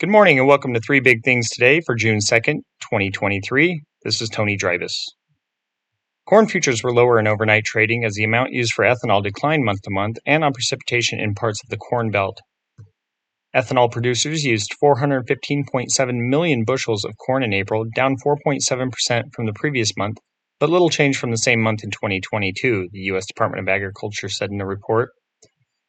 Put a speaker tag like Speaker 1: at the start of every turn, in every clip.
Speaker 1: Good morning and welcome to Three Big Things today for June 2nd, 2023. This is Tony Dreibus. Corn futures were lower in overnight trading as the amount used for ethanol declined month to month and on precipitation in parts of the Corn Belt. Ethanol producers used 415.7 million bushels of corn in April, down 4.7% from the previous month, but little change from the same month in 2022, the U.S. Department of Agriculture said in a report.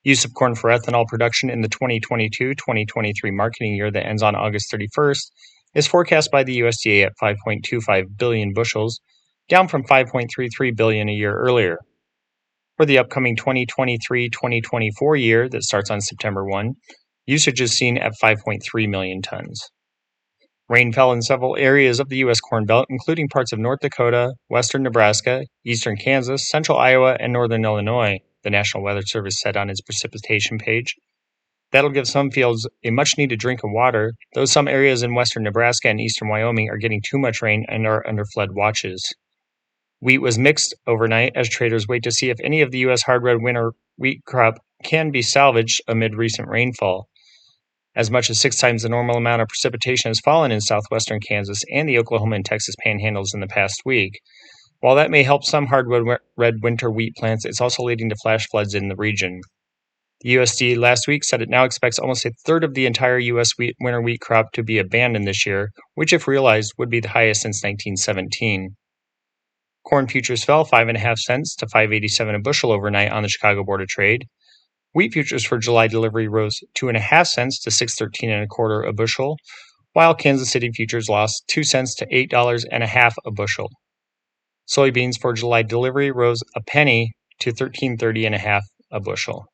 Speaker 1: Use of corn for ethanol production in the 2022 2023 marketing year that ends on August 31st is forecast by the USDA at 5.25 billion bushels, down from 5.33 billion a year earlier. For the upcoming 2023 2024 year that starts on September 1, usage is seen at 5.3 million tons. Rain fell in several areas of the U.S. Corn Belt, including parts of North Dakota, western Nebraska, eastern Kansas, central Iowa, and northern Illinois the National Weather Service said on its precipitation page. That'll give some fields a much needed drink of water, though some areas in western Nebraska and eastern Wyoming are getting too much rain and are under flood watches. Wheat was mixed overnight as traders wait to see if any of the U.S. hard red winter wheat crop can be salvaged amid recent rainfall. As much as six times the normal amount of precipitation has fallen in southwestern Kansas and the Oklahoma and Texas panhandles in the past week, while that may help some hardwood red winter wheat plants, it's also leading to flash floods in the region. The USDA last week said it now expects almost a third of the entire U.S. Wheat, winter wheat crop to be abandoned this year, which, if realized, would be the highest since 1917. Corn futures fell 5.5 cents to 5.87 a bushel overnight on the Chicago Board of Trade. Wheat futures for July delivery rose 2.5 cents to 6.13 and a quarter a bushel, while Kansas City futures lost 2 cents to $8 and a half a bushel. Soybeans for July delivery rose a penny to 13.30 and a half a bushel.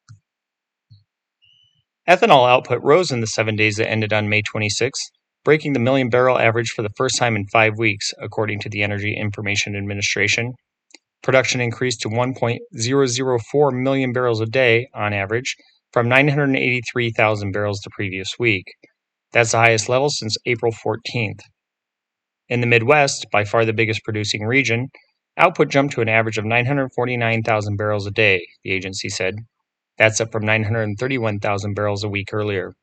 Speaker 1: Ethanol output rose in the seven days that ended on May 26, breaking the million barrel average for the first time in five weeks, according to the Energy Information Administration. Production increased to 1.004 million barrels a day on average from 983,000 barrels the previous week. That's the highest level since April 14th. In the Midwest, by far the biggest producing region, Output jumped to an average of 949,000 barrels a day, the agency said. That's up from 931,000 barrels a week earlier.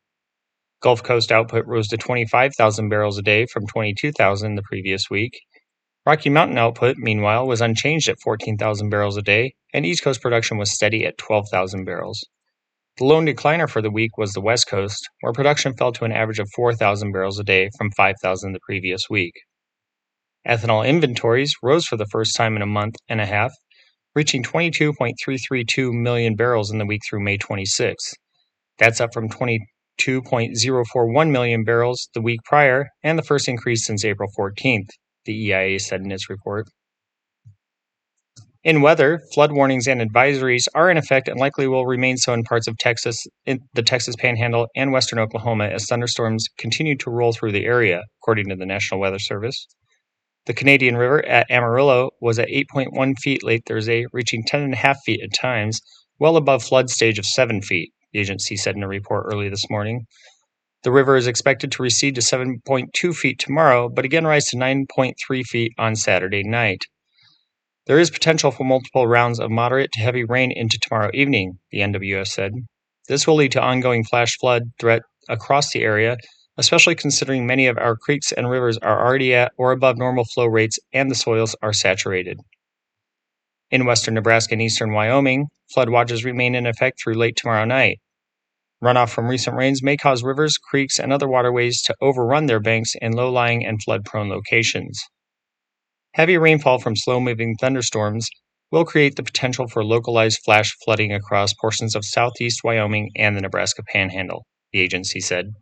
Speaker 1: Gulf Coast output rose to 25,000 barrels a day from 22,000 the previous week. Rocky Mountain output, meanwhile, was unchanged at 14,000 barrels a day, and East Coast production was steady at 12,000 barrels. The lone decliner for the week was the West Coast, where production fell to an average of 4,000 barrels a day from 5,000 the previous week. Ethanol inventories rose for the first time in a month and a half, reaching 22.332 million barrels in the week through May 26. That's up from 22.041 million barrels the week prior and the first increase since April 14th, the EIA said in its report. In weather, flood warnings and advisories are in effect and likely will remain so in parts of Texas, the Texas Panhandle, and western Oklahoma as thunderstorms continue to roll through the area, according to the National Weather Service. The Canadian River at Amarillo was at 8.1 feet late Thursday, reaching 10.5 feet at times, well above flood stage of 7 feet, the agency said in a report early this morning. The river is expected to recede to 7.2 feet tomorrow, but again rise to 9.3 feet on Saturday night. There is potential for multiple rounds of moderate to heavy rain into tomorrow evening, the NWS said. This will lead to ongoing flash flood threat across the area especially considering many of our creeks and rivers are already at or above normal flow rates and the soils are saturated. In western Nebraska and eastern Wyoming, flood watches remain in effect through late tomorrow night. Runoff from recent rains may cause rivers, creeks, and other waterways to overrun their banks in low lying and flood prone locations. Heavy rainfall from slow moving thunderstorms will create the potential for localized flash flooding across portions of southeast Wyoming and the Nebraska panhandle, the agency said.